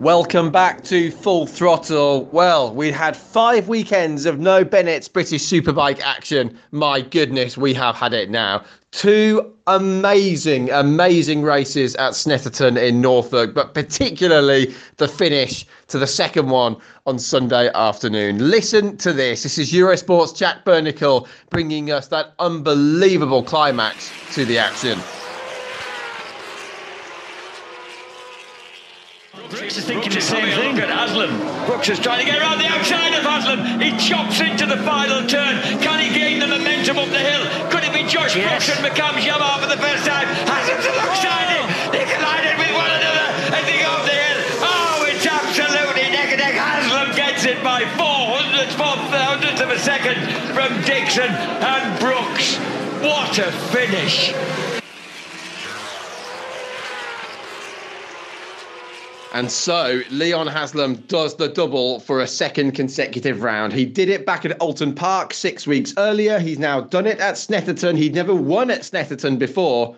Welcome back to Full Throttle. Well, we had five weekends of no Bennett's British Superbike action. My goodness, we have had it now. Two amazing, amazing races at Snetterton in Norfolk, but particularly the finish to the second one on Sunday afternoon. Listen to this. This is Eurosport's Jack Burnicle bringing us that unbelievable climax to the action. Brooks is thinking the same thing. Look at Haslam. Brooks is trying to get around the outside of Haslam. He chops into the final turn. Can he gain the momentum up the hill? Could it be Josh yes. Brooks and McAMS Yamaha for the first time? Haslam's alongside oh! him. They collided with one another as they go up the hill. Oh, it's absolutely neck and neck. Haslam gets it by four hundredths, four thousandths of a second from Dixon and Brooks. What a finish! And so Leon Haslam does the double for a second consecutive round. He did it back at Oulton Park six weeks earlier. He's now done it at Snetterton. He'd never won at Snetterton before.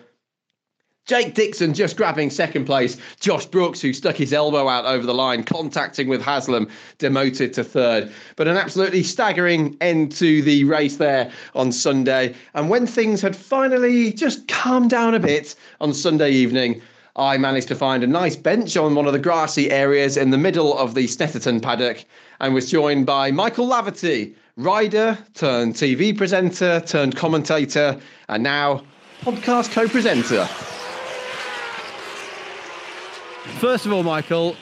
Jake Dixon just grabbing second place. Josh Brooks, who stuck his elbow out over the line, contacting with Haslam, demoted to third. But an absolutely staggering end to the race there on Sunday. And when things had finally just calmed down a bit on Sunday evening, I managed to find a nice bench on one of the grassy areas in the middle of the Snetterton paddock and was joined by Michael Laverty, rider turned TV presenter turned commentator, and now podcast co presenter. First of all, Michael,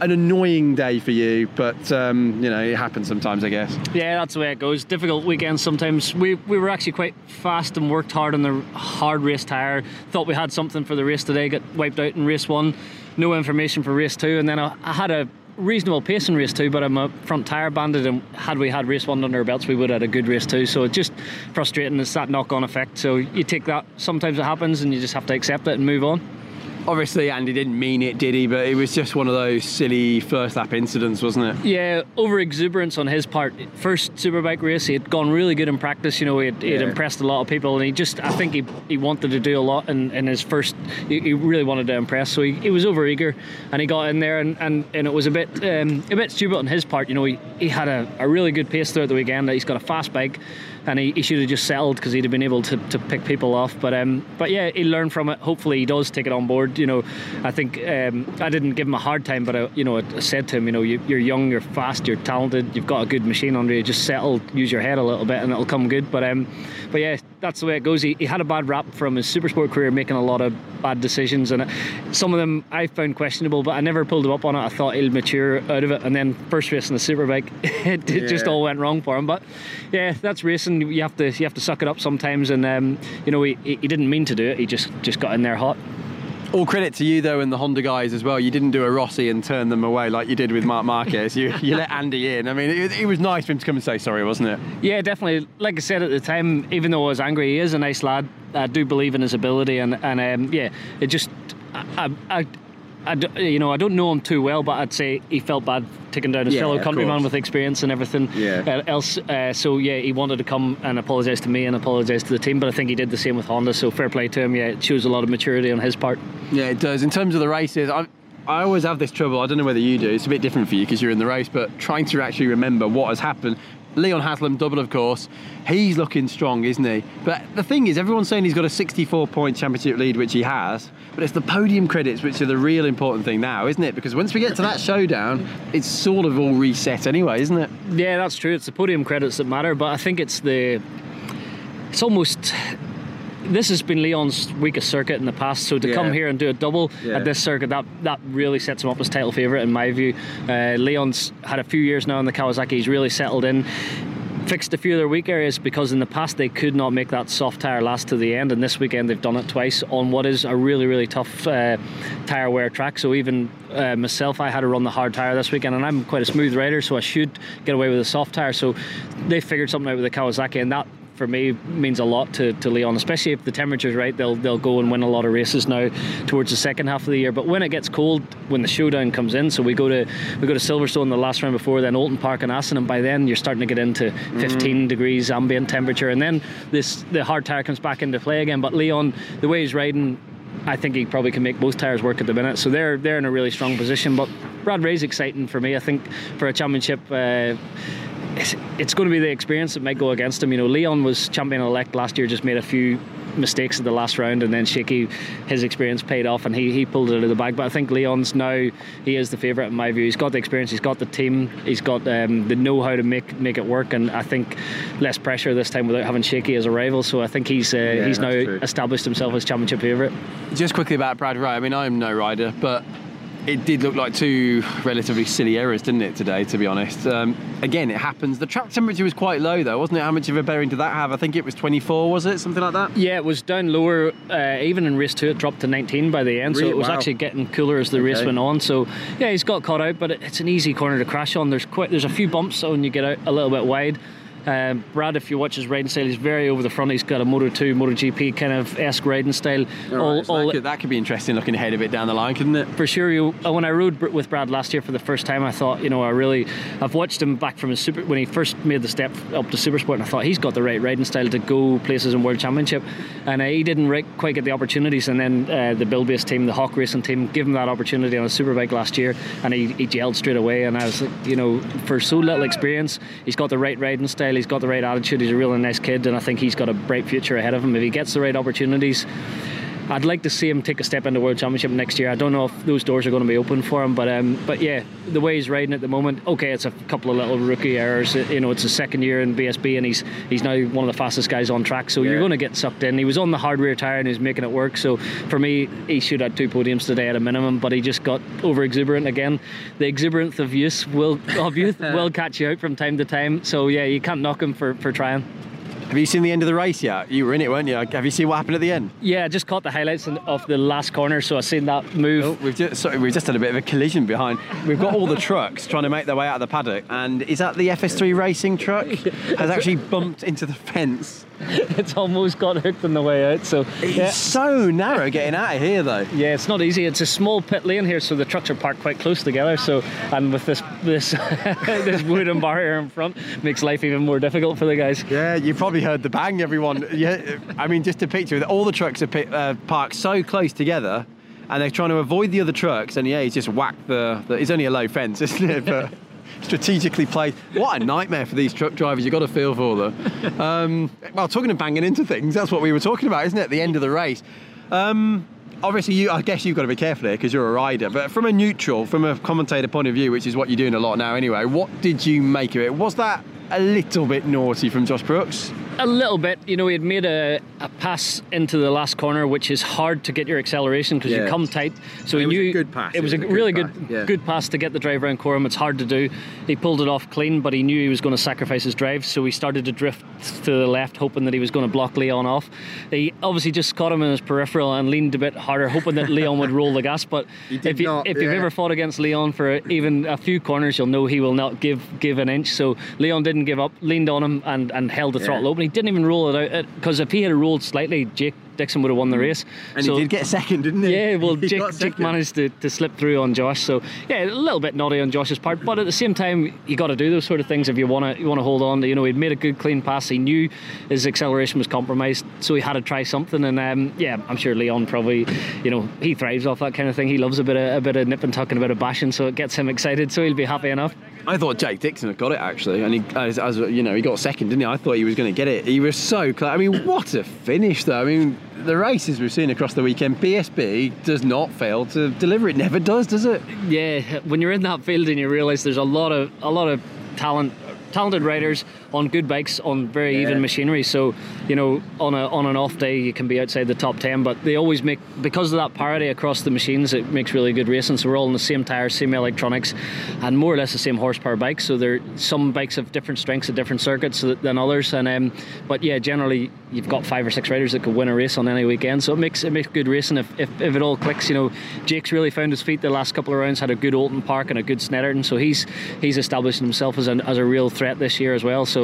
an annoying day for you, but um, you know it happens sometimes, I guess. Yeah, that's the way it goes. Difficult weekends sometimes. We we were actually quite fast and worked hard on the hard race tire. Thought we had something for the race today. Got wiped out in race one. No information for race two, and then I, I had a reasonable pace in race two, but I'm a front tyre banded, and had we had race one under our belts, we would have had a good race two. So it's just frustrating. It's that knock on effect. So you take that. Sometimes it happens, and you just have to accept it and move on obviously Andy didn't mean it, did he? But it was just one of those silly first lap incidents, wasn't it? Yeah, over exuberance on his part. First superbike race, he had gone really good in practice. You know, he had, had impressed a lot of people, and he just, I think he, he wanted to do a lot in, in his first. He, he really wanted to impress, so he, he was over eager, and he got in there, and, and, and it was a bit um, a bit stupid on his part. You know, he, he had a, a really good pace throughout the weekend. He's got a fast bike and he, he should have just settled because he'd have been able to, to pick people off. But um, but yeah, he learned from it. Hopefully, he does take it on board. You know, I think um, I didn't give him a hard time, but I, you know, I said to him, you know, you, are young, you're fast, you're talented, you've got a good machine under you. Just settle, use your head a little bit, and it'll come good. But um, but yeah, that's the way it goes. He, he had a bad rap from his supersport career, making a lot of bad decisions, and some of them I found questionable. But I never pulled him up on it. I thought he'll mature out of it, and then first race in the superbike, it, it yeah. just all went wrong for him. But yeah, that's racing. You have to you have to suck it up sometimes, and um, you know he, he didn't mean to do it. He just just got in there hot. All credit to you though and the Honda guys as well. You didn't do a Rossi and turn them away like you did with Marc Marquez. you you let Andy in. I mean, it, it, was nice for him to come and say sorry, wasn't it? Yeah, definitely. Like I said at the time, even though I was angry, he is a nice lad. I do believe in his ability, and and um, yeah, it just I, I, I, you know, I don't know him too well, but I'd say he felt bad taking down his yeah, fellow countryman with experience and everything yeah. Uh, else. Uh, so yeah, he wanted to come and apologise to me and apologise to the team, but I think he did the same with Honda. So fair play to him. Yeah, it shows a lot of maturity on his part. Yeah, it does. In terms of the races, I, I always have this trouble. I don't know whether you do. It's a bit different for you because you're in the race, but trying to actually remember what has happened Leon Haslam double, of course. He's looking strong, isn't he? But the thing is, everyone's saying he's got a 64 point championship lead, which he has. But it's the podium credits which are the real important thing now, isn't it? Because once we get to that showdown, it's sort of all reset anyway, isn't it? Yeah, that's true. It's the podium credits that matter, but I think it's the. It's almost this has been Leon's weakest circuit in the past. So to Yeah. come here and do a double Yeah. at this circuit, that that really sets him up as title favourite in my view. Uh, Leon's had a few years now in the Kawasaki. He's really settled in. Fixed a few of their weak areas because in the past they could not make that soft tire last to the end, and this weekend they've done it twice on what is a really really tough uh, tire wear track. So even uh, myself, I had to run the hard tire this weekend, and I'm quite a smooth rider, so I should get away with a soft tire. So they figured something out with the Kawasaki, and that for me means a lot to, to Leon, especially if the temperature's right. They'll they'll go and win a lot of races now towards the second half of the year. But when it gets cold, when the showdown comes in, so we go to we go to Silverstone the last round before, then Oulton Park and Assen, and by then you're starting to get into 15 degrees ambient temperature, and then this the hard tire comes back into play again. But Leon, the way he's riding. I think he probably can make both tires work at the minute, so they're they're in a really strong position. But Brad Ray's exciting for me. I think for a championship, uh, it's, it's going to be the experience that might go against him. You know, Leon was champion elect last year, just made a few mistakes at the last round, and then Shaky, his experience paid off, and he, he pulled it out of the bag. But I think Leon's now he is the favourite in my view. He's got the experience, he's got the team, he's got um, the know how to make make it work, and I think less pressure this time without having Shaky as a rival. So I think he's uh, he's now true. established himself as championship favourite. Just quickly about Brad Ray. I mean, I'm no rider, but it did look like two relatively silly errors, didn't it, today, to be honest? Um, again, it happens. The track temperature was quite low, though, wasn't it? How much of a bearing did that have? I think it was 24, was it? Something like that? Yeah, it was down lower. Uh, even in race two, it dropped to 19 by the end, so it was Wow. actually getting cooler as the race went on. So yeah, he's got caught out, but it, it's an easy corner to crash on. There's quite there's a few bumps, so when you get out a little bit wide. Um, Brad, if you watch his riding style, he's very over the front. He's got a Moto 2, Moto GP kind of esque riding style. All right, so that, could, that could be interesting looking ahead of it down the line, couldn't it? for sure. You uh, when I rode with Brad last year for the first time, I thought, you know, I really, I've watched him back from his super when he first made the step up to Supersport, and I thought he's got the right riding style to go places in World Championship, and uh, he didn't quite get the opportunities. And then uh, the Buildbase team, the Hawk Racing team, gave him that opportunity on a superbike last year, and he, he gelled straight away. And I was, like, you know, for so little experience, he's got the right riding style, he's got the right attitude, he's a really nice kid, and I think he's got a bright future ahead of him if he gets the right opportunities. I'd like to see him take a step into World Championship next year. I don't know if those doors are going to be open for him, but um, but yeah, the way he's riding at the moment, okay, it's a couple of little rookie errors. You know, it's his second year in BSB, and he's he's now one of the fastest guys on track. So you're going to get sucked in. He was on the hard rear tire and he's making it work. So for me, he should have two podiums today at a minimum, but he just got over exuberant again. The exuberance of youth will of youth will catch you out from time to time. So yeah, you can't knock him for for trying. Have you seen the end of the race yet? You were in it, weren't you? Have you seen what happened at the end? Yeah, I just caught the highlights of the last corner, so I seen that move. Oh, we've just sorry, we've just had a bit of a collision behind. We've got all the trucks trying to make their way out of the paddock, and is that the FS3 racing truck has actually bumped into the fence? it's almost got hooked on the way out. So It's yeah. so narrow getting out of here, though. Yeah, it's not easy. It's a small pit lane here, so the trucks are parked quite close together. So, and with this this this wooden barrier in front, makes life even more difficult for the guys. Yeah, you probably heard the bang, everyone. Yeah, I mean, just to picture it, all the trucks are uh, parked so close together, and they're trying to avoid the other trucks. And yeah, he's just whacked the. the it's only a low fence, isn't it? But strategically placed. What a nightmare for these truck drivers. You've got to feel for them. Um, well, talking of banging into things, that's what we were talking about, isn't it? At the end of the race. Um, obviously, you, I guess you've got to be careful here because you're a rider. But from a neutral, from a commentator point of view, which is what you're doing a lot now anyway, what did you make of it? Was that a little bit naughty from Josh Brooks? A little bit, you know, he had made a, a pass into the last corner, which is hard to get your acceleration because you come tight. So It he was knew good pass. It was a, good really pass, good yeah. good pass to get the drive around Coram. It's hard to do. He pulled it off clean, but he knew he was going to sacrifice his drive, so he started to drift to the left, hoping that he was going to block Leon off. He obviously just caught him in his peripheral and leaned a bit harder, hoping that Leon would roll the gas. But if, you, not, if you've ever fought against Leon for even a few corners, you'll know he will not give give an inch. So Leon didn't give up, leaned on him and, and held the throttle open. He didn't even roll it out because if he had rolled slightly, Jake Dixon would have won the race. And so, he did get second, didn't he? Yeah, well, He Jake, Jake managed to, to slip through on Josh. So yeah, a little bit naughty on Josh's part, but at the same time, you got to do those sort of things if you want to you want to hold on. You know, he'd made a good clean pass. He knew his acceleration was compromised, so he had to try something. And um, yeah, I'm sure Leon probably, you know, he thrives off that kind of thing. He loves a bit of a bit of nip and tuck and a bit of bashing, so it gets him excited. So he'll be happy enough. I thought Jake Dixon had got it actually, and he, as, as you know, he got second, didn't he? I thought he was going to get it. He was so close. I mean, what a finish, though. I mean, the races we've seen across the weekend, BSB does not fail to deliver. It never does, does it? yeah, when you're in that field and you realise there's a lot of a lot of talent, talented riders on good bikes on very Yeah. even machinery. So you know, on a on an off day you can be outside the top ten, but they always make because of that parity across the machines, it makes really good racing. So we're all on the same tires, same electronics, and more or less the same horsepower bikes. So there some bikes have different strengths at different circuits than others, and um, but yeah, generally you've got five or six riders that could win a race on any weekend. So it makes it makes good racing if, if, if it all clicks. You know, Jake's really found his feet the last couple of rounds. Had a good Oulton Park and a good Snetterton, so he's he's establishing himself as, an, as a real threat this year as well. So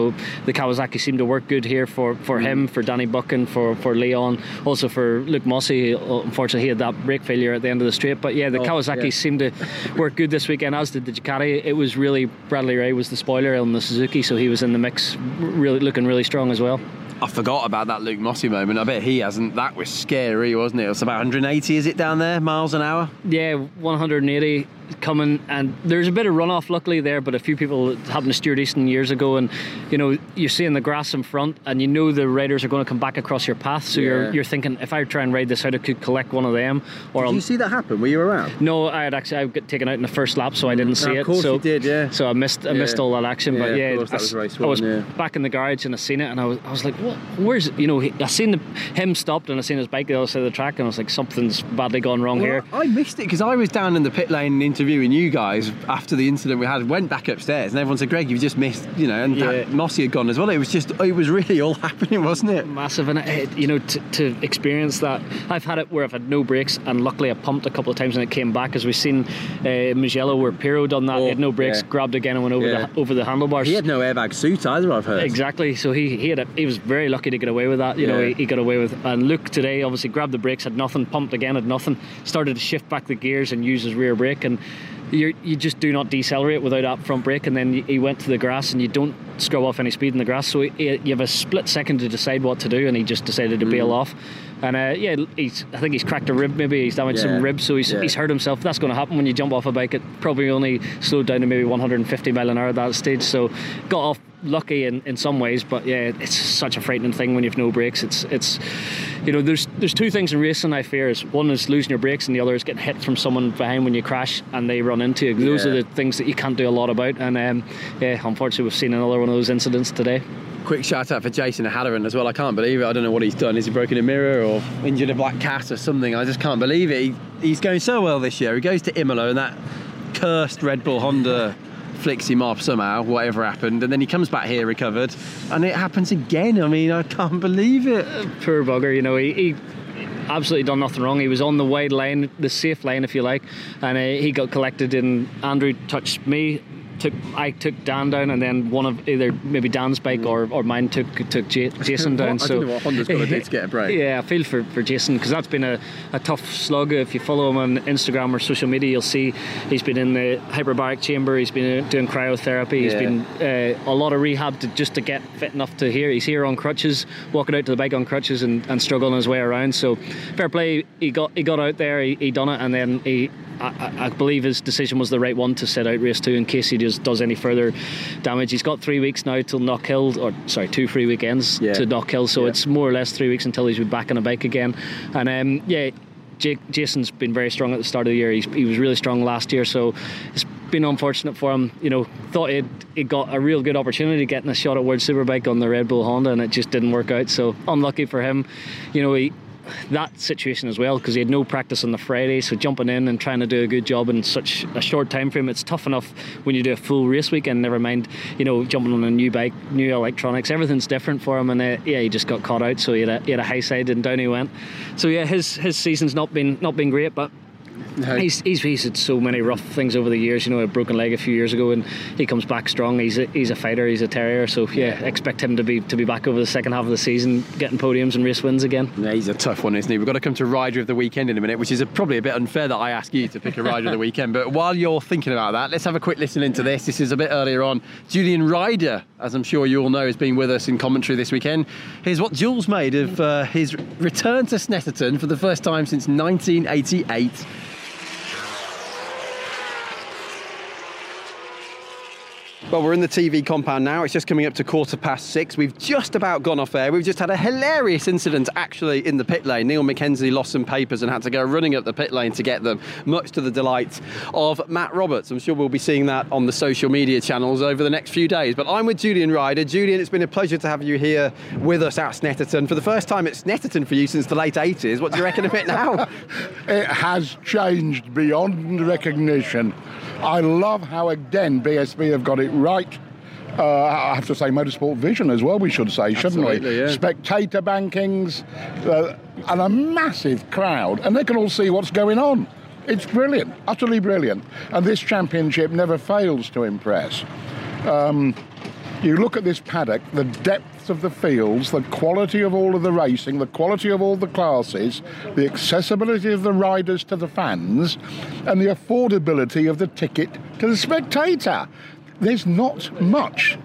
the Kawasaki seemed to work good here for, for him, mm. for Danny Buchan, for, for Leon, also for Luke Mossey. Unfortunately, he had that brake failure at the end of the straight. But yeah, the oh, Kawasaki yeah. seemed to work good this weekend, as did the Ducati. It was really Bradley Ray was the spoiler on the Suzuki, so he was in the mix, really looking really strong as well. I forgot about that Luke Mossey moment. I bet he hasn't. That was scary, wasn't it? It's about 180, is it down there, miles an hour? Yeah, 180 coming, and there's a bit of runoff luckily there, but a few people happened to steer decent years ago, and you know you're seeing the grass in front, and you know the riders are going to come back across your path, so Yeah. you're you're thinking if I try and ride this out, I could collect one of them, or Did I'll. you see that happen? Were you around? no, I had actually I got taken out in the first lap, so I didn't ah, see of it. course so you did, yeah. So I missed I missed all that action, Yeah, but of yeah, course, that I, was race I was yeah. back in the garage and I seen it, and I was I was like, what? Where's you know? I seen the, him stopped, and I seen his bike the other side of the track, and I was like, something's badly gone wrong here. I missed it because I was down in the pit lane interviewing you guys after the incident we had. Went back upstairs and everyone said, "Greg, you've just missed," you know, and Yeah. that Mossey had gone as well. It was just, it was really all happening, wasn't it? massive and it, you know to, to experience that I've had it where I've had no brakes and luckily I pumped a couple of times and it came back as we've seen uh, Mugello where Pirro done that Oh, he had no brakes yeah. grabbed again and went over Yeah. the over the handlebars He had no airbag suit either. I've heard. Exactly. So he he had a, he was very lucky to get away with that. You know, he, he got away with. And Luke today obviously grabbed the brakes, had nothing, pumped again, had nothing, started to shift back the gears and use his rear brake, and you you just do not decelerate without that front brake. And then he went to the grass, and you don't scrub off any speed in the grass. So he, you have a split second to decide what to do, and he just decided to Mm. bail off. And uh, yeah, he's I think he's cracked a rib, maybe he's damaged Yeah. some ribs, so he's, Yeah. he's hurt himself. That's going to happen when you jump off a bike. It probably only slowed down to maybe 150 mile an hour at that stage. So got off lucky in, in some ways, but yeah, it's such a frightening thing when you've no brakes. It's it's you know there's there's two things in racing I fear is one is losing your brakes and the other is getting hit from someone behind when you crash and they run into you. Those Yeah. are the things that you can't do a lot about. And um, yeah, unfortunately we've seen another one of those incidents today. Quick shout out for Jason Halloran as well. I can't believe it. I don't know what he's done. Has he broken a mirror or injured a black cat or something? I just can't believe it. He, he's going so well this year. He goes to Imola and that cursed Red Bull Honda flicks him off somehow, whatever happened. And then he comes back here recovered and it happens again. I mean, I can't believe it. poor bugger, you know, he, he absolutely done nothing wrong. He was on the wide line, the safe line, if you like, and uh, he got collected. And Andrew touched me. Took I took Dan down, and then one of either maybe Dan's bike or, or mine took took J- Jason down. I so don't know what Honda's gotta do to get a break. Yeah, I feel for, for Jason because that's been a, a tough slug. If you follow him on Instagram or social media, you'll see he's been in the hyperbaric chamber. He's been uh, doing cryotherapy. He's been uh, a lot of rehab to just to get fit enough to here. He's here on crutches, walking out to the bike on crutches and, and struggling his way around. So fair play. He got he got out there. He, he done it, and then he. I, I- believe his decision was the right one to set out race two in case he just does any further damage. He's got three weeks now till Knockhill, or sorry, two free weekends Yeah. to Knockhill. So Yeah. it's more or less three weeks until he's back on a bike again. And um, yeah, Jake, Jason's been very strong at the start of the year. He's, he was really strong last year, so it's been unfortunate for him. You know, thought he'd, he got a real good opportunity getting a shot at World Superbike on the Red Bull Honda, and it just didn't work out. So unlucky for him. You know, he. That situation as well because he had no practice on the Friday, so jumping in and trying to do a good job in such a short time frame, it's tough enough when you do a full race weekend. Never mind, you know, jumping on a new bike, new electronics, everything's different for him. And uh, yeah, he just got caught out, so he had, a, he had a high side and down he went. So yeah, his his season's not been not been great, but He's, he's, he's had so many rough things over the years. You know, a broken leg a few years ago, and he comes back strong. He's a, he's a fighter. He's a terrier. So yeah, expect him to be to be back over the second half of the season, getting podiums and race wins again. Yeah, he's a tough one, isn't he? We've got to come to rider of the weekend in a minute, which is a, probably a bit unfair that I ask you to pick a rider of the weekend. But while you're thinking about that, let's have a quick listen into this. This is a bit earlier on. Julian Ryder, as I'm sure you all know, has been with us in commentary this weekend. Here's what Jules made of uh, his return to Snetterton for the first time since 1988. Well, we're in the TV compound now. It's just coming up to quarter past six. We've just about gone off air. We've just had a hilarious incident actually in the pit lane. Niall Mackenzie lost some papers and had to go running up the pit lane to get them, much to the delight of Matt Roberts. I'm sure we'll be seeing that on the social media channels over the next few days. But I'm with Julian Ryder. Julian, it's been a pleasure to have you here with us at Snetterton. For the first time at Snetterton for you since the late 80s. What do you reckon of it now? it has changed beyond recognition. I love how again BSB have got it right. Uh, I have to say Motorsport Vision as well, we should say, shouldn't Absolutely, we? Yeah. Spectator bankings uh, and a massive crowd, and they can all see what's going on. It's brilliant, utterly brilliant. And this championship never fails to impress. Um, you look at this paddock, the depth of the fields, the quality of all of the racing, the quality of all the classes, the accessibility of the riders to the fans, and the affordability of the ticket to the spectator. There's not much,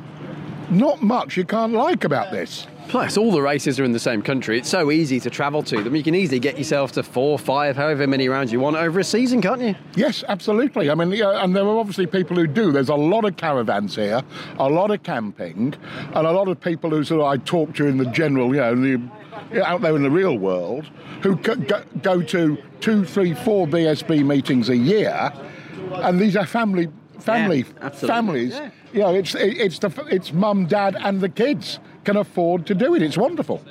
not much you can't like about this. Plus, all the races are in the same country. It's so easy to travel to them. You can easily get yourself to four, five, however many rounds you want over a season, can't you? Yes, absolutely. I mean, yeah, and there are obviously people who do. There's a lot of caravans here, a lot of camping, and a lot of people who sort of I talk to in the general, you know, the, out there in the real world, who go to two, three, four BSB meetings a year, and these are family family yeah, families. Yeah. You know, it's it's the it's mum, dad, and the kids can afford to do it. It's wonderful.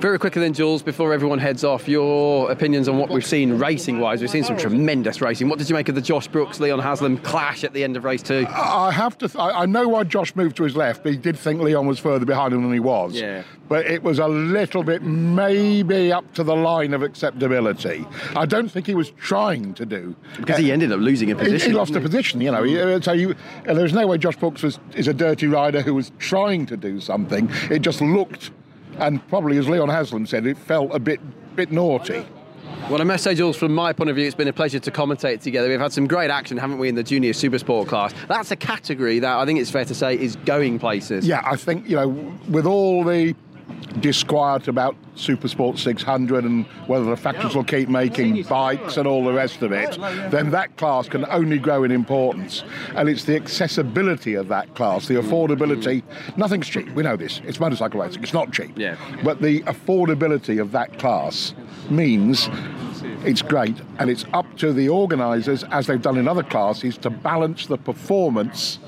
Very quickly then, Jules, before everyone heads off, your opinions on what we've seen racing-wise. We've seen some tremendous racing. What did you make of the Josh Brooks, Leon Haslam clash at the end of race two? I have to. Th- I know why Josh moved to his left, but he did think Leon was further behind him than he was. Yeah. But it was a little bit, maybe up to the line of acceptability. I don't think he was trying to do. Because he ended up losing a position. He, he lost a position, you know. He, uh, so you, uh, there's no way Josh Brooks was, is a dirty rider who was trying to do something. It just looked and probably, as Leon Haslam said, it felt a bit bit naughty. Well, must say, Jules, from my point of view, it's been a pleasure to commentate together. We've had some great action, haven't we, in the junior supersport class? That's a category that I think it's fair to say is going places. Yeah, I think, you know, with all the disquiet about Supersport 600 and whether the factories will keep making bikes and all the rest of it, then that class can only grow in importance. And it's the accessibility of that class, the affordability. Nothing's cheap. We know this. It's motorcycle racing. It's not cheap. Yeah. But the affordability of that class means it's great and it's up to the organisers, as they've done in other classes, to balance the performance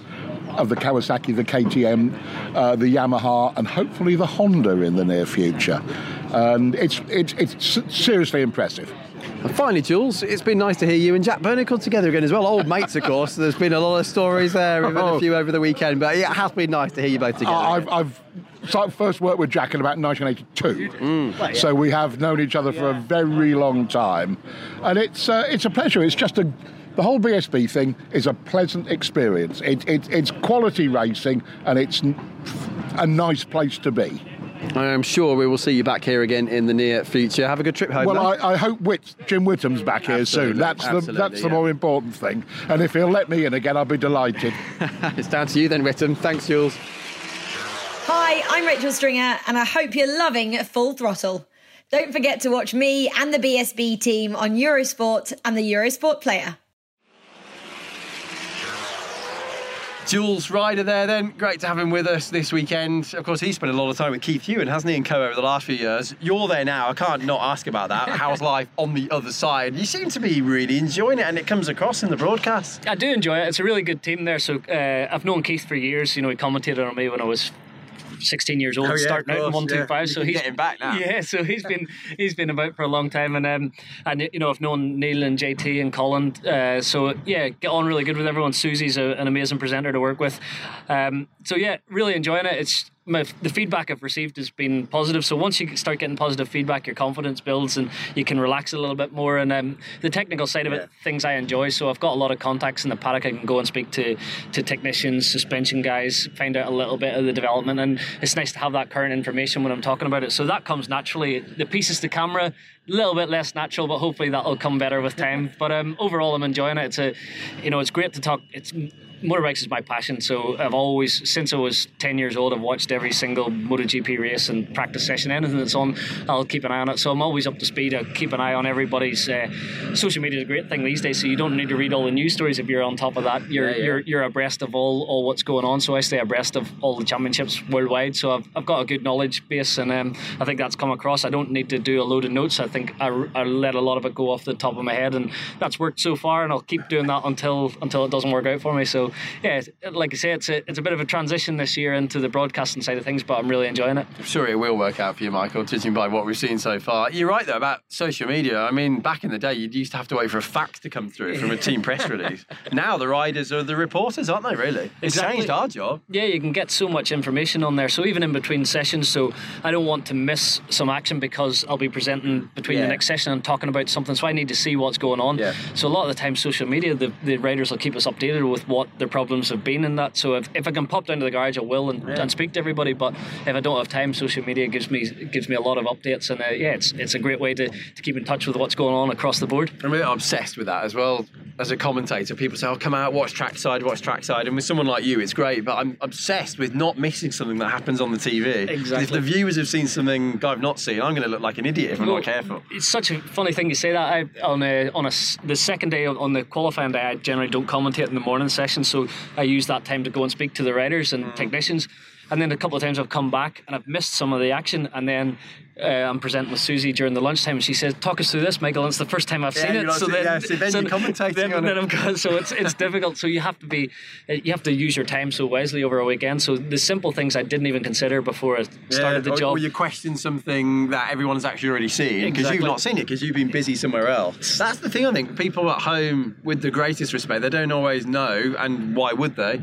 of the Kawasaki, the KTM, uh, the Yamaha, and hopefully the Honda in the near future. And it's, it's, it's seriously impressive. And finally, Jules, it's been nice to hear you and Jack Burnicle together again as well. Old mates, of course. There's been a lot of stories there. We've had a few over the weekend, but it has been nice to hear you both together. I've, I've so I first worked with Jack in about 1982, mm. so we have known each other for a very long time, and it's uh, it's a pleasure. It's just a the whole BSB thing is a pleasant experience. It, it, it's quality racing and it's a nice place to be. I'm sure we will see you back here again in the near future. Have a good trip home. Well, I, I, hope Whit, Jim Whitham's back here absolutely, soon. That's the that's yeah. the more important thing. And if he'll let me in again, I'll be delighted. it's down to you then, Whittam. Thanks, Jules. Hi, I'm Rachel Stringer, and I hope you're loving Full Throttle. Don't forget to watch me and the BSB team on Eurosport and the Eurosport Player. Jules Ryder there then. Great to have him with us this weekend. Of course, he spent a lot of time with Keith Huewen, hasn't he, and co over the last few years. You're there now. I can't not ask about that. How's life on the other side? You seem to be really enjoying it, and it comes across in the broadcast. I do enjoy it. It's a really good team there. So uh, I've known Keith for years. You know, he commentated on me when I was 16 years old, oh, yeah, starting out in one two five. So he's getting back now. Yeah, so he's been he's been about for a long time, and um, and you know I've known Neil and JT and Colin. Uh, so yeah, get on really good with everyone. Susie's a, an amazing presenter to work with. Um, so yeah, really enjoying it. It's my, the feedback I've received has been positive. So once you start getting positive feedback, your confidence builds and you can relax a little bit more. And um, the technical side of it, things I enjoy. So I've got a lot of contacts in the paddock. I can go and speak to to technicians, suspension guys, find out a little bit of the development, and it's nice to have that current information when I'm talking about it. So that comes naturally. The pieces to camera, a little bit less natural, but hopefully that'll come better with time. But um, overall, I'm enjoying it. It's a, you know, it's great to talk. It's motorbikes is my passion. So I've always, since I was 10 years old, I've watched every single MotoGP race and practice session. Anything that's on, I'll keep an eye on it. So I'm always up to speed. I keep an eye on everybody's. Uh, social media is a great thing these days. So you don't need to read all the news stories if you're on top of that. You're Yeah, yeah. you're you're abreast of all all what's going on. So I stay abreast of all the championships worldwide. So I've, I've got a good knowledge base, and um, I think that's come across. I don't need to do a load of notes. I think I, I let a lot of it go off the top of my head, and that's worked so far. And I'll keep doing that until until it doesn't work out for me. So yeah, like I say, it's a it's a bit of a transition this year into the broadcasting side of things, but I'm really enjoying it. I'm sure it will work out for you, Michael, judging by what we've seen so far. You're right, though, about social media. I mean, back in the day, you used to have to wait for a fax to come through from a team press release. Now the riders are the reporters, aren't they, really? It's Exactly. changed our job. Yeah, you can get so much information on there. So even in between sessions, so I don't want to miss some action because I'll be presenting between Yeah. the next session and talking about something. So I need to see what's going on. Yeah. So a lot of the time, social media, the, the riders will keep us updated with what their problems have been in that. So if, if I can pop down to the garage, I will and, and speak to everybody. But if I don't have time, social media gives me gives me a lot of updates, and uh, yeah, it's it's a great way to, to keep in touch with what's going on across the board. I'm really obsessed with that as well. As a commentator, people say, "Oh, come out, watch trackside, watch trackside," and with someone like you, it's great. But I'm obsessed with not missing something that happens on the TV. 'Cause If the viewers have seen something I've not seen, I'm going to look like an idiot if I'm Well, not careful. It's such a funny thing you say that. I on a, on a the second day on the qualifying day, I generally don't commentate in the morning session, so I use that time to go and speak to the riders and mm. technicians. And then a couple of times I've come back and I've missed some of the action, and then uh, I'm presenting with Susie during the lunchtime, and she says, "Talk us through this, Michael." And it's the first time I've Yeah, seen it, so then, yeah, so then you're commentating then, on then it. So it's it's difficult. So you have to be, uh, you have to use your time so wisely over a weekend. So the simple things I didn't even consider before I started the or, job. Or you question something that everyone's actually already seen because Exactly. you've not seen it because you've been busy somewhere else. That's the thing I think. People at home, with the greatest respect, they don't always know, and why would they?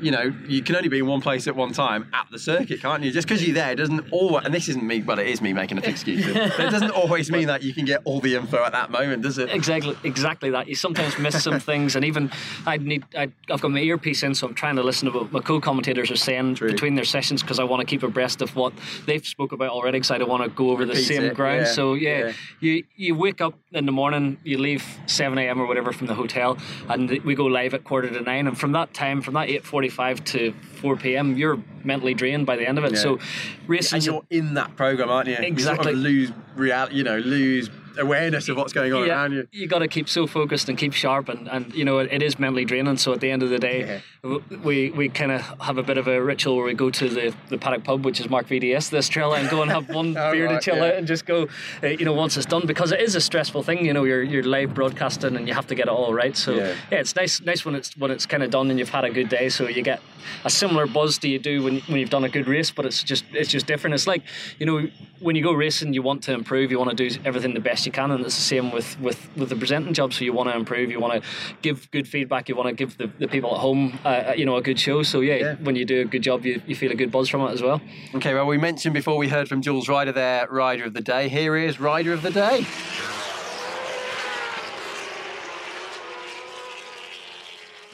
You know, you can only be in one place at one time at the circuit, can't you? Just because you're there doesn't always, and this isn't me, well, it is me making up excuse, but it doesn't always mean that you can get all the info at that moment, does it? Exactly, exactly that. You sometimes miss some things, and even I need. I, I've got my earpiece in, so I'm trying to listen to what my co-commentators are saying between their sessions because I want to keep abreast of what they've spoke about already. Because I don't want to go over the same it, ground. yeah, So yeah, yeah. you you wake up in the morning, you leave 7 a.m. or whatever from the hotel, and we go live at quarter to nine. And from that time, from that 8:45 to 4 p.m., you're mentally drained by the end of it. Yeah. So racing. And you're in that program, aren't you? You Exactly. sort of lose reality, you know, lose awareness of what's going on around you. you got to keep so focused and keep sharp, and, and you know it, it is mentally draining. So at the end of the day, w we we kind of have a bit of a ritual where we go to the, the paddock pub, which is Marc VDS this trail, and go and have one Oh, beer to chill yeah. out and just go. Uh, you know, once it's done, because it is a stressful thing. You know, you're you're live broadcasting and you have to get it all right. So Yeah. yeah, it's nice nice when it's when it's kind of done and you've had a good day. So you get a similar buzz to you do when when you've done a good race, but it's just it's just different. It's like you know when you go racing, you want to improve, you want to do everything the best you can, and it's the same with with with the presenting job. So you want to improve, you want to give good feedback, you want to give the, the people at home uh, you know a good show. So yeah, Yeah. when you do a good job, you, you feel a good buzz from it as well. Okay, well, we mentioned before we heard from Jules Ryder there, Rider of the Day. Here is Rider of the Day.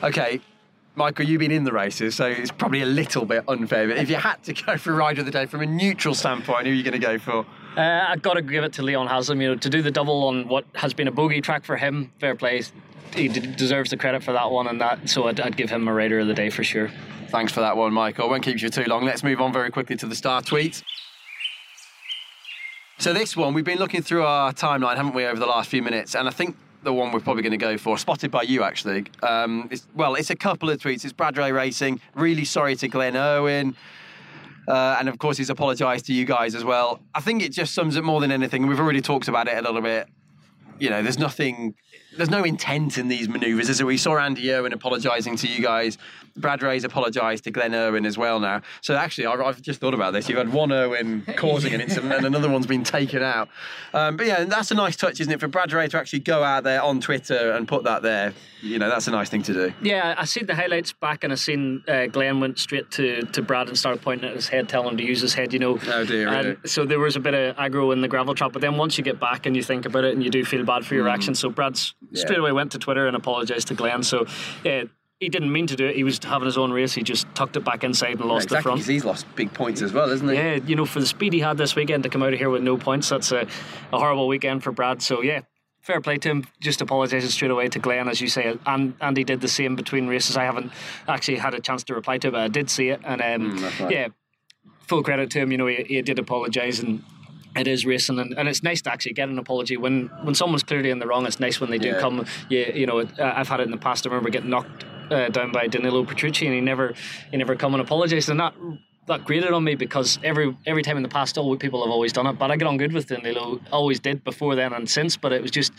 Okay, Michael, you've been in the races, so it's probably a little bit unfair. But if you had to go for Rider of the Day from a neutral standpoint, who are you going to go for? Uh, I've got to give it to Leon Haslam. You know, to do the double on what has been a bogey track for him, fair play. He d- deserves the credit for that one, and that. So I'd, I'd give him a Rider of the Day for sure. Thanks for that one, Michael. Won't keep you too long. Let's move on very quickly to the star tweets. So this one, we've been looking through our timeline, haven't we, over the last few minutes? And I think the one we're probably going to go for, spotted by you actually. Um, it's, well, it's a couple of tweets. It's Bradray Racing. Really sorry to Glenn Irwin. Uh, and of course, he's apologised to you guys as well. I think it just sums it more than anything. We've already talked about it a little bit. You know, there's nothing there's no intent in these manoeuvres. As we saw Andy Irwin apologising to you guys, Brad Ray's apologised to Glenn Irwin as well now. So actually, I've, I've just thought about this. You've had one Irwin causing an incident, and another one's been taken out. Um, but yeah, that's a nice touch, isn't it, for Brad Ray to actually go out there on Twitter and put that there. You know, that's a nice thing to do. Yeah, I seen the highlights back, and I seen uh, Glenn went straight to, to Brad and started pointing at his head, telling him to use his head. You know. Oh dear. And really? so there was a bit of aggro in the gravel trap, but then once you get back and you think about it, and you do feel bad for your actions, so Brad's straight away went to Twitter and apologised to Glenn. So yeah, he didn't mean to do it. He was having his own race. He just tucked it back inside and lost exactly, the front. he's lost big points as well, isn't he? Yeah, you know, for the speed he had this weekend to come out of here with no points, that's a, a horrible weekend for Brad. So yeah. Fair play to him. Just apologising straight away to Glenn, as you say, and Andy did the same between races. I haven't actually had a chance to reply to it, but I did see it, and um, right. yeah, full credit to him. You know, he, he did apologise, and it is racing, and, and it's nice to actually get an apology when when someone's clearly in the wrong. It's nice when they do Yeah. come. yeah you know, I've had it in the past. I remember getting knocked uh, down by Danilo Petrucci, and he never he never come and apologised, and that that grated on me because every every time in the past, all people have always done it. But I get on good with Danilo, always did before then and since. But it was just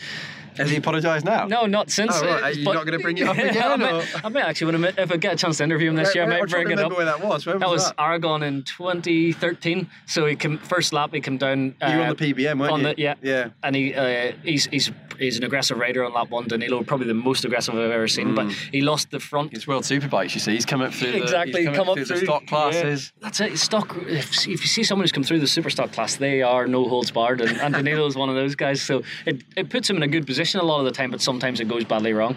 Has he apologised now? no, not since. Oh, right. uh, Are you but- not gonna bring it up I again, might, or- I might actually, when I, if I get a chance to interview him this year, I Where- might I'm trying to bring it up. remember where that was. Where That was was that? Aragon in 2013. So he came first lap. He came down. Uh, You were on the PBM, weren't on you? The, yeah, Yeah. And he uh, he's he's he's an aggressive rider on lap one. Danilo, probably the most aggressive I've ever seen. But he lost the front. It's World Superbikes, you see. He's come up through the, Exactly, he's come, come up up through, the through- stock classes. Yeah, that's it. Stock. If, if you see someone who's come through the super stock class, they are no holds barred, and, and Danilo is one of those guys. So it, it puts him in a good position a lot of the time, but sometimes it goes badly wrong.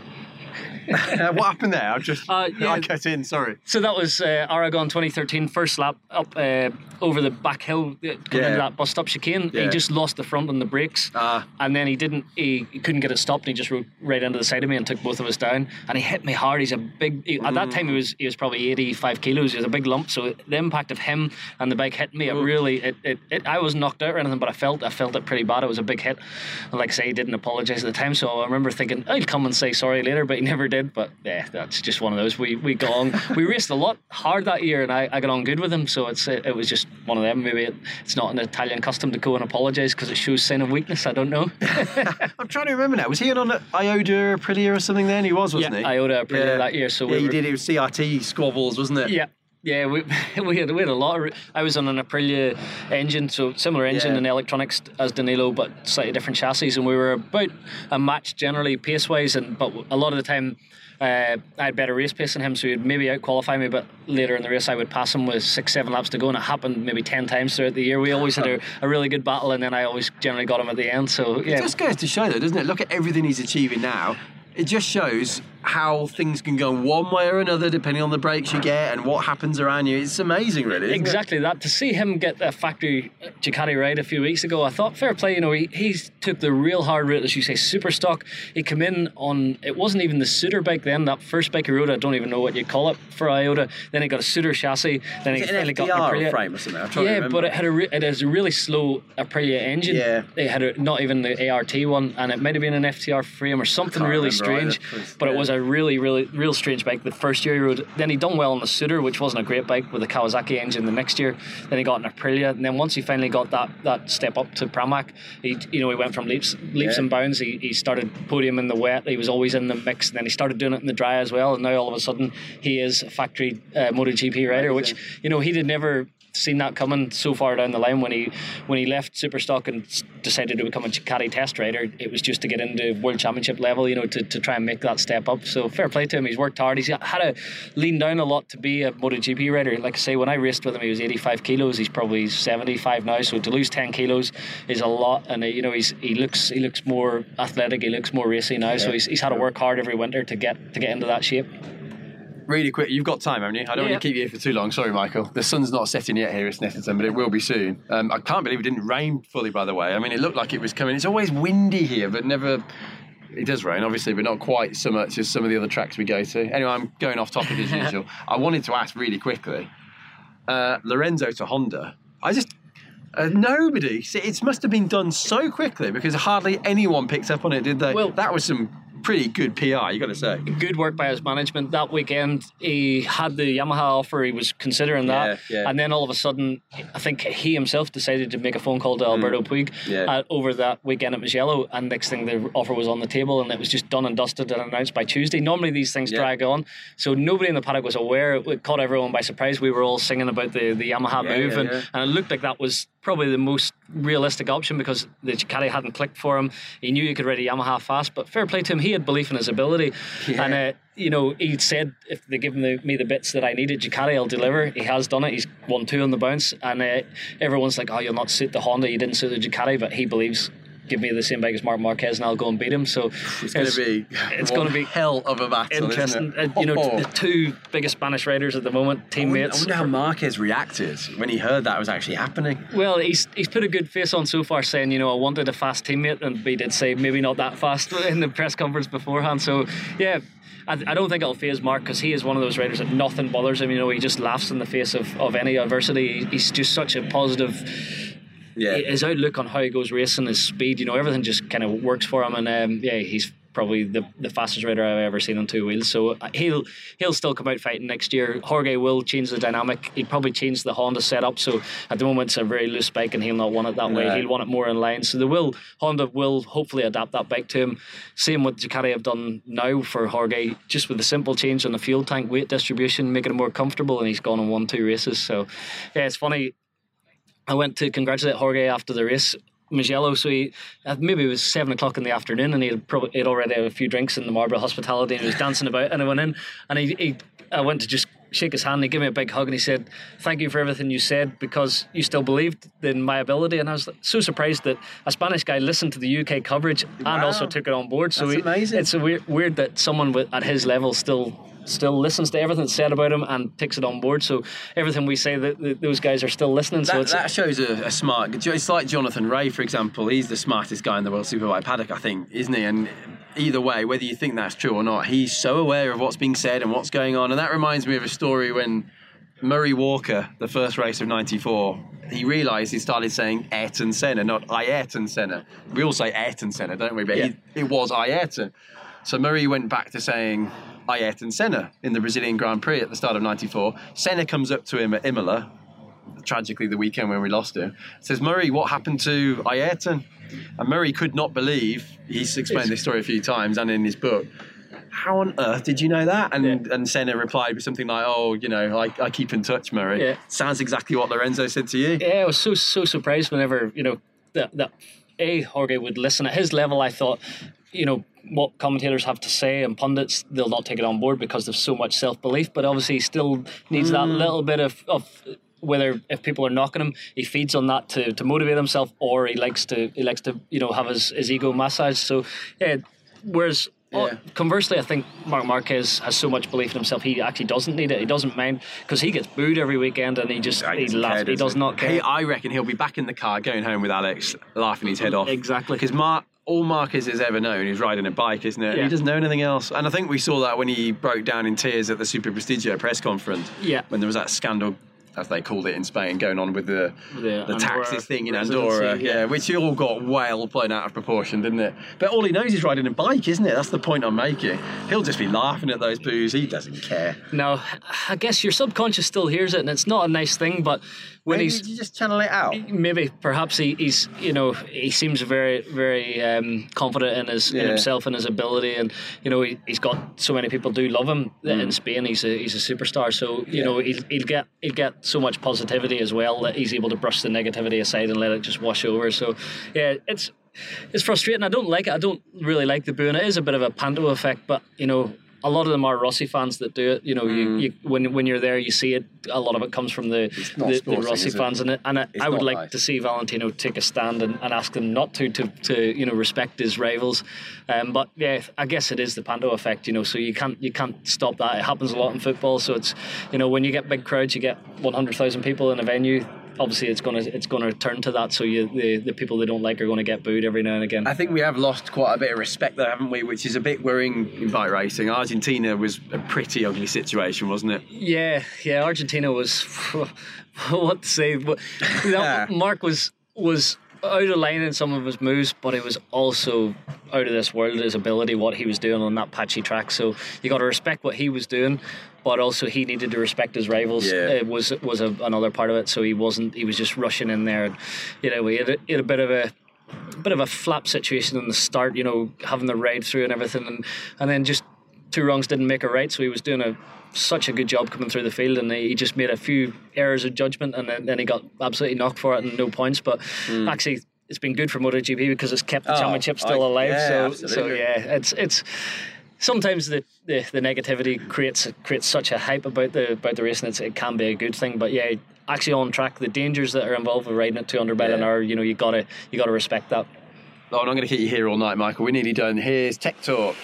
Uh, what happened there? I'm just. Uh, yeah. I cut in. Sorry. So that was uh, Aragon 2013 first lap up uh, over the back hill uh, going Yeah. into that bus stop chicane. He just lost the front on the brakes, Ah. and then he didn't. He, he couldn't get it stopped. And he just rode right into the side of me and took both of us down. And he hit me hard. He's a big. He, At that time, he was he was probably 85 kilos. He was a big lump. So the impact of him and the bike hitting me, it really it, it, it I was knocked out or anything, but I felt I felt it pretty bad. It was a big hit. And like I say, he didn't apologise at the time. So I remember thinking I'll come and say sorry later, but he never did. But yeah, that's just one of those. We we got on. we raced a lot hard that year, and I, I got on good with him. So it's it, it was just one of them. Maybe it, it's not an Italian custom to go and apologise because it shows sign of weakness. I don't know. I'm trying to remember now. Was he on Ioda Aprilia or something then? He was, wasn't yeah, he? Ioda Aprilia that year. So yeah, we he were, did. It was CRT squabbles, wasn't it? Yeah. Yeah, we, we had we had a lot. Of, I was on an Aprilia engine, so similar engine Yeah. and electronics as Danilo, but slightly different chassis. And we were about a match generally pace wise, and but a lot of the time. Uh, I had better race pace than him, so he'd maybe out qualify me, but later in the race I would pass him with six, seven laps to go, and it happened maybe ten times throughout the year. We always had a, a really good battle, and then I always generally got him at the end. So It yeah, just goes to show, though, doesn't it? Look at everything he's achieving now. It just shows how things can go one way or another depending on the breaks you get and what happens around you. It's amazing, really. isn't it? Exactly that. To see him get a factory Ducati ride a few weeks ago, I thought fair play. You know, he he's took the real hard route, as you say, super stock. He came in on it wasn't even the Suter bike then. That first bike he rode, I don't even know what you call it for Ioda. Then he got a Suter chassis. Then he an finally got an Aprilia. frame or something? I'm trying to Yeah, but it had a re- it has a really slow Aprilia engine. Yeah. it had a, not even the ART one, and it might have been an FTR frame or something really either. strange. It But it was a really, really, real strange bike. The first year he rode, then he done well on the Suter, which wasn't a great bike with a Kawasaki engine. The next year, then he got an Aprilia, and then once he finally got that that step up to Pramac, he you know he went from leaps leaps Yeah. and bounds. He, he started podium in the wet. He was always in the mix, and then he started doing it in the dry as well. And now all of a sudden, he is a factory uh, MotoGP rider, which you know he did never seen that coming so far down the line when he when he left Superstock and decided to become a Ducati test rider. It was just to get into World Championship level, you know, to, to try and make that step up. So fair play to him. He's worked hard. He's had to lean down a lot to be a MotoGP rider. Like I say, when I raced with him, he was 85 kilos. He's probably 75 now. So to lose 10 kilos is a lot. And uh, you know, he's he looks he looks more athletic. He looks more racy now. So he's, he's had to work hard every winter to get to get into that shape. Really quick, you've got time, haven't you? I don't Yeah. want to keep you here for too long. Sorry, Michael. The sun's not setting yet here at Snetterton, but it will be soon. Um, I can't believe it didn't rain fully, by the way. I mean, it looked like it was coming. It's always windy here, but never. It does rain, obviously, but not quite so much as some of the other tracks we go to. Anyway, I'm going off topic as usual. I wanted to ask really quickly uh, Lorenzo to Honda. I just. Uh, nobody. See, it must have been done so quickly because hardly anyone picked up on it, did they? Well- that was some pretty good PR, you got to say. Good work by his management. That weekend, he had the Yamaha offer. He was considering that, Yeah, yeah. and then all of a sudden, I think he himself decided to make a phone call to Alberto Puig Mm. Yeah. uh, over that weekend at Mugello. And next thing, the offer was on the table, and it was just done and dusted and announced by Tuesday. Normally, these things drag on, so nobody in the paddock was aware. It caught everyone by surprise. We were all singing about the the Yamaha move, and, and it looked like that was probably the most realistic option because the Ducati hadn't clicked for him. He knew he could ride a Yamaha fast, but fair play to him, he had belief in his ability. And, uh, you know, he said, if they give me the, me the bits that I needed, Ducati, I'll deliver. He has done it. He's won two on the bounce. And uh, everyone's like, oh, you'll not suit the Honda. You didn't suit the Ducati, but he believes. Give me the same bike as Marc Marquez, and I'll go and beat him. So It's going to be it's going to be hell of a battle. interesting. Uh, you know, Oh. the two biggest Spanish riders at the moment, I wonder, I wonder how Marquez reacted when he heard that was actually happening. Well, he's he's put a good face on so far, saying you know I wanted a fast teammate, and he did say maybe not that fast in the press conference beforehand. So yeah. I, I don't think it'll phase Marc because he is one of those riders that nothing bothers him. You know, he just laughs in the face of, of any adversity. He's just such a positive. Yeah. His outlook on how he goes racing, his speed, you know, everything just kind of works for him. And um, yeah, he's probably the, the fastest rider I've ever seen on two wheels. So uh, he'll he'll still come out fighting next year. Jorge will change the dynamic. He'd probably change the Honda setup. So at the moment it's a very loose bike, and he'll not want it that way. He'll want it more in line. So they will Honda will hopefully adapt that bike to him. Same what Ducati have done now for Jorge, just with a simple change on the fuel tank weight distribution, making it more comfortable, and he's gone and won two races. So yeah, it's funny. I went to congratulate Jorge after the race. Mugello, so he uh, maybe it was seven o'clock in the afternoon, and he had probably he'd already had a few drinks in the Marlborough Hospitality, and he was dancing about. And I went in, and he, he I went to just shake his hand. And he gave me a big hug, and he said, "Thank you for everything you said because you still believed in my ability." And I was so surprised that a Spanish guy listened to the UK coverage and also took it on board. So That's he- amazing. It's a weird, weird that someone at his level still. Still listens to everything that's said about him and takes it on board. So everything we say, that that those guys are still listening. so That, it's that shows a, a smart. It's like Jonathan Rea, for example. He's the smartest guy in the world superbike paddock, I think, isn't he? And either way, whether you think that's true or not, he's so aware of what's being said and what's going on. And that reminds me of a story when Murray Walker, the first race of '94, he realised he started saying Ayrton Senna, not Ayrton Senna. We all say Ayrton Senna, don't we? But Yeah. he, it was Ayrton. So Murray went back to saying Ayrton Senna in the Brazilian Grand Prix at the start of '94. Senna comes up to him at Imola, tragically the weekend when we lost him, says, Murray, what happened to Ayrton? And Murray could not believe, he's explained this story a few times and in his book, how on earth did you know that? And Yeah. and Senna replied with something like, oh, you know, I, I keep in touch, Murray. Yeah. Sounds exactly what Lorenzo said to you. yeah, I was so so surprised whenever you know that that a Jorge would listen at his level. I thought, you know, what commentators have to say and pundits, they'll not take it on board because there's so much self belief. But obviously, he still needs that mm. little bit of of whether if people are knocking him, he feeds on that to, to motivate himself, or he likes to he likes to you know have his, his ego massaged. So yeah, whereas. oh, Yeah. conversely, I think Marc Marquez has so much belief in himself. He actually doesn't need it. He doesn't mind because he gets booed every weekend, and he just he laughs. care, he does not care. He, I reckon he'll be back in the car going home with Alex, laughing his head off. Exactly. Because Mark, all Marcus has ever known is riding a bike, isn't it? Yeah. He doesn't know anything else. And I think we saw that when he broke down in tears at the Super Prestigio press conference. Yeah. When there was that scandal, as they called it in Spain, going on with the The the, taxes thing in Andorra. yeah. Yeah. which all got well blown out of proportion, didn't it? But all he knows is riding a bike, isn't it? That's the point I'm making. He'll just be laughing at those boos. He doesn't care. Now, I guess your subconscious still hears it, and it's not a nice thing. But when Maybe he's you just channel it out. maybe perhaps he, he's you know he seems very very um, confident in his in himself and his ability and you know he, he's got so many people do love him Mm. in Spain he's a he's a superstar so you know he'll, he'll get he'll get so much positivity as well that he's able to brush the negativity aside and let it just wash over. So yeah it's it's frustrating. I don't like it. I don't really like the booing it is a bit of a panto effect but you know a lot of them are Rossi fans that do it. You know, you, you when when you're there, you see it. A lot of it comes from the the, the Rossi fans, and and I, I would like nice. to see Valentino take a stand and, and ask them not to, to to you know respect his rivals. Um, but yeah, I guess it is the panto effect, you know. So you can't you can't stop that. It happens a lot in football. So it's you know when you get big crowds, you get 100,000 people in a venue. Obviously, it's gonna it's gonna turn to that. So you the, the people they don't like are going to get booed every now and again. I think we have lost quite a bit of respect there, haven't we? Which is a bit worrying in bike racing. Argentina was a pretty ugly situation, wasn't it? Yeah, yeah. Argentina was what to say. But, Yeah. Marc was was out of line in some of his moves, but it was also out of this world his ability, what he was doing on that patchy track. So you got to respect what he was doing, but also he needed to respect his rivals. Yeah. It was was a, another part of it. So he wasn't. He was just rushing in there. And, you know, he had a, he had a bit of a bit of a flap situation in the start. You know, having the ride through and everything, and and then just two wrongs didn't make a right. So he was doing a such a good job coming through the field, and he just made a few errors of judgment, and then, then he got absolutely knocked for it and no points. But hmm. actually, it's been good for MotoGP because it's kept the. Oh, championship still I- alive. yeah, so, so yeah, it's it's sometimes the, the, the negativity creates creates such a hype about the about the race, and it's, it can be a good thing. But yeah, actually on track, the dangers that are involved with riding at 200 mile an hour, you know, you gotta you gotta respect that. Oh, and I'm going to keep you here all night, Michael. We're nearly done. Here's Tech Talk.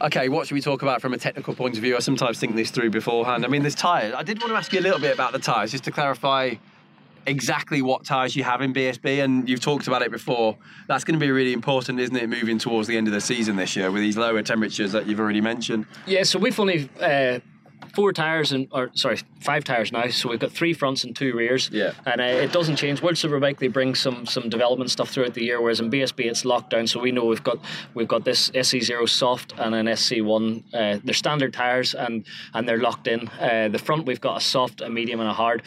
Okay, what should we talk about from a technical point of view? I sometimes think this through beforehand. I mean, there's tyres. I did want to ask you a little bit about the tyres, just to clarify exactly what tyres you have in BSB, and you've talked about it before. That's going to be really important, isn't it, moving towards the end of the season this year with these lower temperatures that you've already mentioned? Yeah, so we've only uh, four tires and or sorry, five tires now. So we've got three fronts and two rears. Yeah. and uh, it doesn't change. World Superbike they bring some some development stuff throughout the year, whereas in BSB it's locked down. So we know we've got we've got this SC0 soft and an SC1. Uh, they're standard tires and and they're locked in. Uh, the front we've got a soft, a medium, and a hard.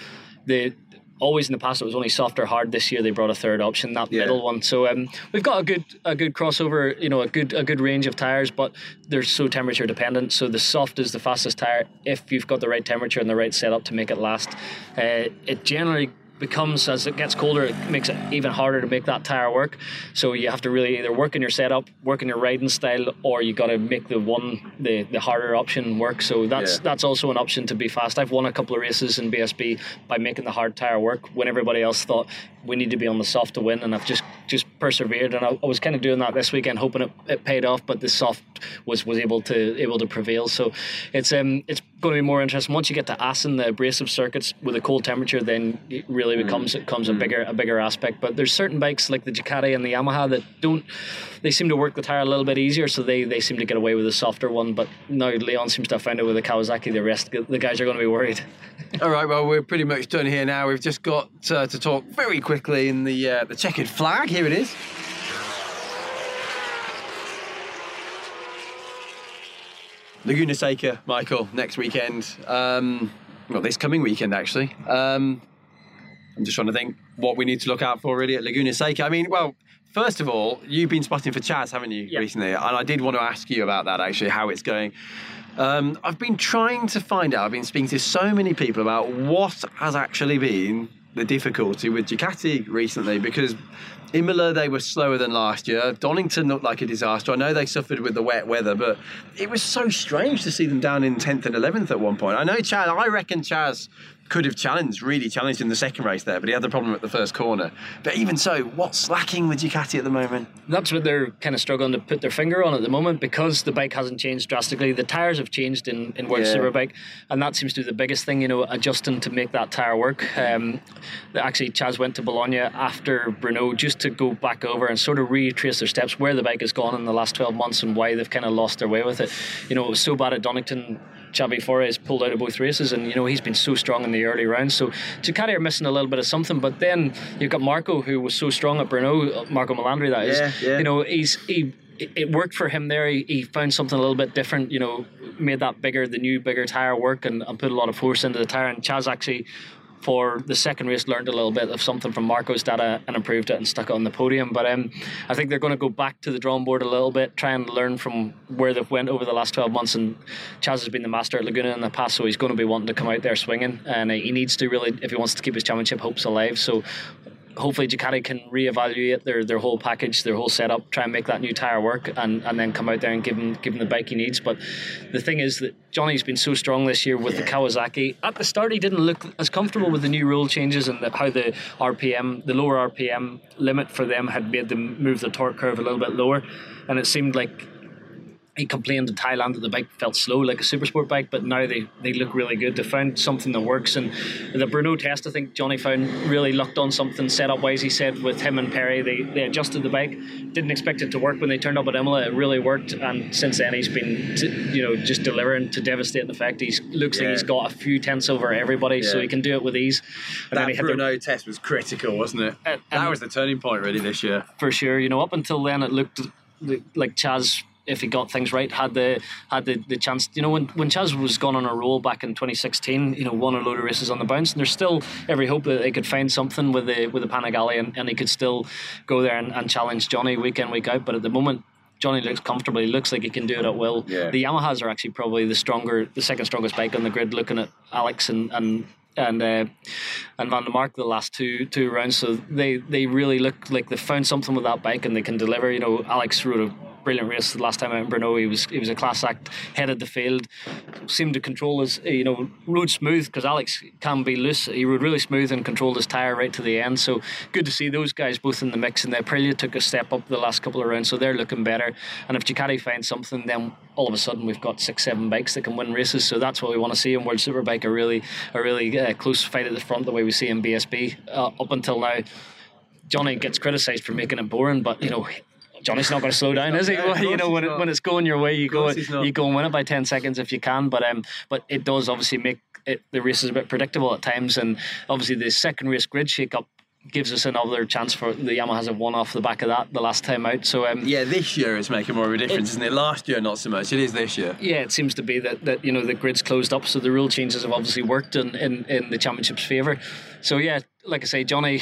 The Always in the past it was only soft or hard. This year they brought a third option, that Yeah. middle one. So um, we've got a good a good crossover, you know, a good a good range of tires, but they're so temperature dependent. So the soft is the fastest tire if you've got the right temperature and the right setup to make it last. Uh, it generally becomes as it gets colder, it makes it even harder to make that tire work. So you have to really either work in your setup, work in your riding style, or you got to make the one the the harder option work. So that's Yeah. that's also an option to be fast. I've won a couple of races in BSB by making the hard tire work when everybody else thought we need to be on the soft to win, and I've just just persevered. And I, I was kind of doing that this weekend, hoping it, it paid off, but the soft was was able to able to prevail. So it's um it's going to be more interesting once you get to Assen, the abrasive circuits with a cold temperature. Then it really becomes it becomes a bigger a bigger aspect. But there's certain bikes like the Ducati and the Yamaha that don't they seem to work the tire a little bit easier, so they, they seem to get away with a softer one. But now Leon seems to have found it with the Kawasaki. The rest the guys are going to be worried. All right, well, we're pretty much done here now. We've just got uh, to talk very quickly in the uh, the checkered flag. Here it is. Laguna Seca, Michael, next weekend. Um, well, this coming weekend, actually. Um, I'm just trying to think what we need to look out for really at Laguna Seca. I mean, well, first of all, you've been spotting for Chaz, haven't you, Yeah. recently? And I did want to ask you about that, actually, how it's going. Um, I've been trying to find out, I've been speaking to so many people about what has actually been the difficulty with Ducati recently because Imola, they were slower than last year. Donington looked like a disaster. I know they suffered with the wet weather, but it was so strange to see them down in 10th and 11th at one point. I know Chaz, I reckon Chaz could have challenged, really challenged in the second race there, but he had the problem at the first corner. But even so, what's lacking with Ducati at the moment? That's what they're kind of struggling to put their finger on at the moment because the bike hasn't changed drastically. The tires have changed in, in World Yeah. Superbike, and that seems to be the biggest thing, you know, adjusting to make that tire work. Um, actually, Chaz went to Bologna after Brno just to go back over and sort of retrace their steps, where the bike has gone in the last 12 months and why they've kind of lost their way with it. You know, it was so bad at Donington. Xavi Forés pulled out of both races, and you know he's been so strong in the early rounds. So Ducati are missing a little bit of something. But then you've got Marco, who was so strong at Brno, Marco Melandri, that is. Yeah, yeah. You know, he's he. it- It worked for him there. He, he found something a little bit different. You know, made that bigger, the new bigger tire work, and, and put a lot of force into the tire. And Chaz actually, for the second race, learned a little bit of something from Marco's data and improved it and stuck it on the podium. But um, I think they're going to go back to the drawing board a little bit, try and learn from where they've went over the last 12 months. And Chaz has been the master at Laguna in the past, so he's going to be wanting to come out there swinging, and uh, he needs to really, if he wants to keep his championship hopes alive. So hopefully Ducati can reevaluate their, their whole package, their whole setup, try and make that new tire work, and, and then come out there and give him give him the bike he needs. But the thing is that Johnny's been so strong this year with the Kawasaki. At the start, he didn't look as comfortable with the new rule changes and the, how the RPM, the lower RPM limit for them had made them move the torque curve a little bit lower, and it seemed like he complained in Thailand that the bike felt slow like a supersport bike, but now they, they look really good. They found something that works, and the Brno test, I think Johnny found really looked on something setup wise. He said with him and Pere, they, they adjusted the bike. Didn't expect it to work when they turned up at Imola. It really worked, and since then he's been you know just delivering to devastating effect. He looks yeah. like he's got a few tenths over everybody, yeah. so he can do it with ease. And that Brno the, test was critical, wasn't it? And, that was the turning point really this year. For sure, you know, up until then it looked like Chaz if he got things right, had the had the, the chance. You know, when when Chaz was gone on a roll back in 2016, you know, won a load of races on the bounce, and there's still every hope that they could find something with the with the Panigale, and, and he could still go there and, and challenge Johnny week in week out. But at the moment, Johnny looks comfortable. He looks like he can do it at will. Yeah. The Yamahas are actually probably the stronger, the second strongest bike on the grid. Looking at Alex and and and uh, and Van der Mark the last two two rounds, so they they really look like they found something with that bike and they can deliver. You know, Alex rode a brilliant race the last time out in Brno. He was he was a class act, headed the field, seemed to control his you know rode smooth because Alex can be loose. He rode really smooth and controlled his tire right to the end. So good to see those guys both in the mix. And the Aprilia took a step up the last couple of rounds, so they're looking better. And if Ducati finds something, then all of a sudden we've got six seven bikes that can win races. So that's what we want to see in World Superbike a really a really uh, close fight at the front the way we see in BSB uh, up until now. Johnny gets criticised for making it boring, but you know Johnny's not going to slow down, is he? Well, you know, when, it, when it's going your way, you go you go and win it by ten seconds if you can. But um, but it does obviously make it, the race is a bit predictable at times, and obviously the second race grid shake up gives us another chance for the Yamahas have won off the back of that the last time out. So um, yeah, this year it's making more of a difference, isn't it? Last year not so much. It is this year. Yeah, it seems to be that, that you know the grid's closed up, so the rule changes have obviously worked in in, in the championship's favour. So yeah, like I say, Johnny,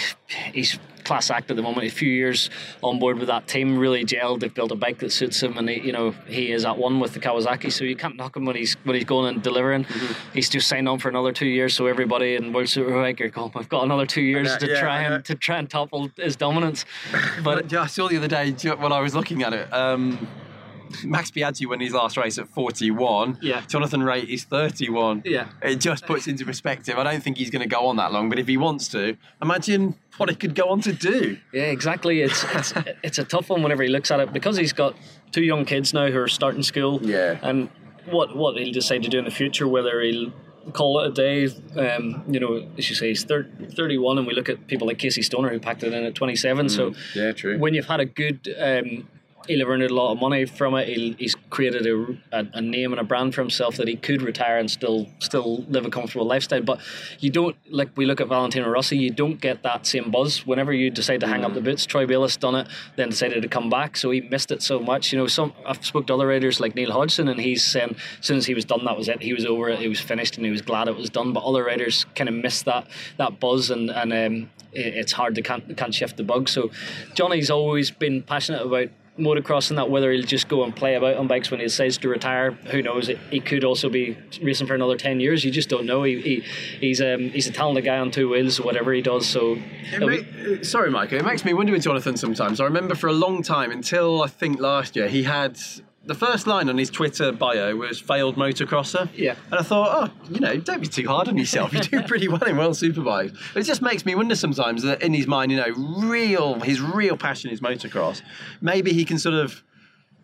he's class act at the moment. A few years on board with that team, really gelled. They've built a bike that suits him, and he, you know he is at one with the Kawasaki. So you can't knock him when he's when he's going and delivering. Mm-hmm. He's just signed on for another two years. So everybody in World Superbike are going, "We've got another two years to yeah, try and to try and topple his dominance." But I saw the other day when I was looking at it. Um, Max Biaggi won his last race at 41. Yeah. Jonathan Rea is 31. Yeah. It just puts into perspective. I don't think he's going to go on that long, but if he wants to, imagine what he could go on to do. Yeah, exactly. It's it's it's a tough one whenever he looks at it because he's got two young kids now who are starting school. Yeah. And what what he'll decide to do in the future, whether he'll call it a day. Um, you know, as you say, he's 30, 31, and we look at people like Casey Stoner who packed it in at 27. Mm, so yeah, true. When you've had a good um, he'll have earned a lot of money from it. He'll, he's created a, a, a, name and a brand for himself that he could retire and still still live a comfortable lifestyle. But you don't like we look at Valentino Rossi. You don't get that same buzz whenever you decide to hang up the boots. Troy Bayliss done it, then decided to come back, so he missed it so much. You know, some I've spoke to other riders like Neil Hodgson, and he's saying as soon as he was done, that was it. He was over it. He was finished, and he was glad it was done. But other riders kind of missed that that buzz, and and um, it, it's hard to can't can't shift the bug. So Johnny's always been passionate about motocross and that whether he'll just go and play about on bikes when he decides to retire who knows? He could also be racing for another 10 years. You just don't know. He, he he's um he's a talented guy on two wheels whatever he does so make, sorry Mike it makes me wonder with Jonathan sometimes. I remember for a long time until I think last year he had the first line on his Twitter bio was failed motocrosser. Yeah. And I thought, oh, you know, don't be too hard on yourself. You do pretty well in World Superbike. But it just makes me wonder sometimes that in his mind, you know, real his real passion is motocross. Maybe he can sort of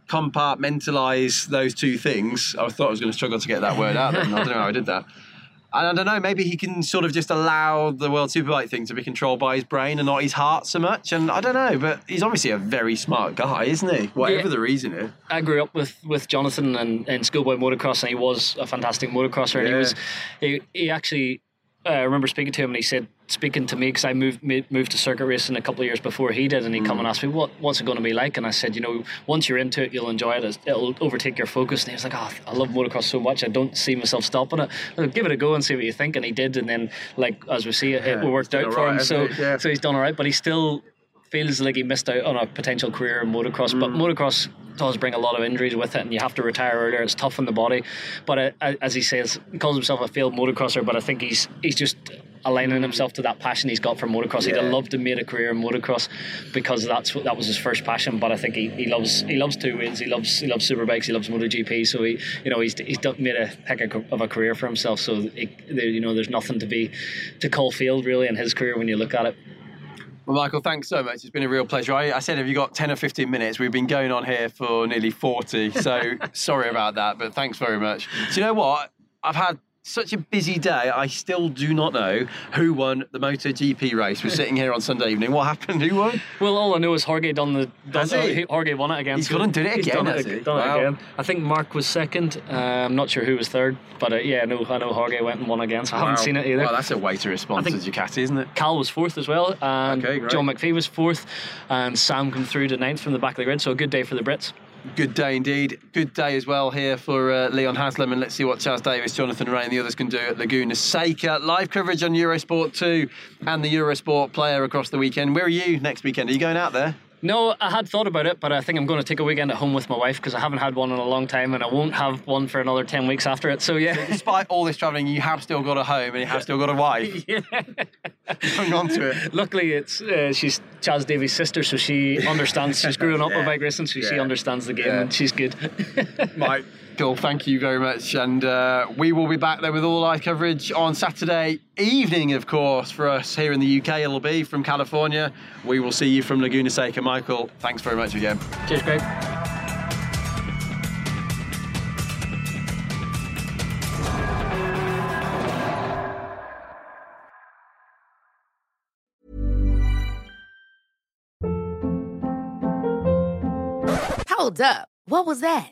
compartmentalize those two things. I thought I was going to struggle to get that word out. Then. I don't know how I did that. And I don't know, maybe he can sort of just allow the World Superbike thing to be controlled by his brain and not his heart so much. And I don't know, but he's obviously a very smart guy, isn't he? Whatever yeah. the reason is. I grew up with, with Jonathan and, and schoolboy motocross, and he was a fantastic motocrosser. And he was, he, he actually uh, I remember speaking to him and he said, speaking to me, because I moved moved to circuit racing a couple of years before he did, and he mm. come and asked me, what, what's it going to be like? And I said, you know, once you're into it, you'll enjoy it. It'll overtake your focus. And he was like, oh, I love motocross so much, I don't see myself stopping it. I'll give it a go and see what you think. And he did, and then, like, as we see, it, yeah, it worked out for right, him. So, yeah. so he's done all right, but he still feels like he missed out on a potential career in motocross. Mm. But motocross does bring a lot of injuries with it, and you have to retire earlier. It's tough on the body. But uh, as he says, he calls himself a failed motocrosser. But I think he's he's just aligning himself to that passion he's got for motocross. Yeah. He'd have loved to make a career in motocross because that's what that was his first passion. But I think he, he loves he loves two wins. He loves he loves superbikes. He loves MotoGP. So he you know he's he's made a heck of a career for himself. So it, you know there's nothing to be to call failed really in his career when you look at it. Well, Michael, thanks so much. It's been a real pleasure. I, I, said, have you got 10 or 15 minutes? We've been going on here for nearly 40, so sorry about that, but thanks very much. Do you know what? I've had such a busy day. I still do not know who won the MotoGP race. We're sitting here on Sunday evening. What happened? Who won? Well, all I know is Jorge done the. Done, he? Jorge won it again. He's so gone and did it again. Done, it, done wow. it again. I think Marc was second. Uh, I'm not sure who was third, but uh, yeah, no, I know Jorge went and won again. So I haven't seen it either. Well, that's a way to respond to Ducati, isn't it? Cal was fourth as well, and okay, John McPhee was fourth, and Sam come through to ninth from the back of the grid. So a good day for the Brits. Good day indeed. Good day as well here for uh, Leon Haslam, and let's see what Chaz Davies, Jonathan Rea, and the others can do at Laguna Seca. Live coverage on Eurosport 2 and the Eurosport player across the weekend. Where are you next weekend? Are you going out there? No, I had thought about it, but I think I'm going to take a weekend at home with my wife because I haven't had one in a long time, and I won't have one for another ten weeks after it. So yeah. So despite all this travelling, you have still got a home and you have still got a wife. yeah. Hang on to it. Luckily, it's uh, she's Chaz Davies' sister, so she understands. She's growing up yeah. with bike racing, so yeah. she understands the game, yeah. and she's good. Mike. Cool, thank you very much. And uh, we will be back there with all live coverage on Saturday evening, of course, for us here in the UK. It'll be from California. We will see you from Laguna Seca. Michael, thanks very much again. Cheers, Greg. Hold up. What was that?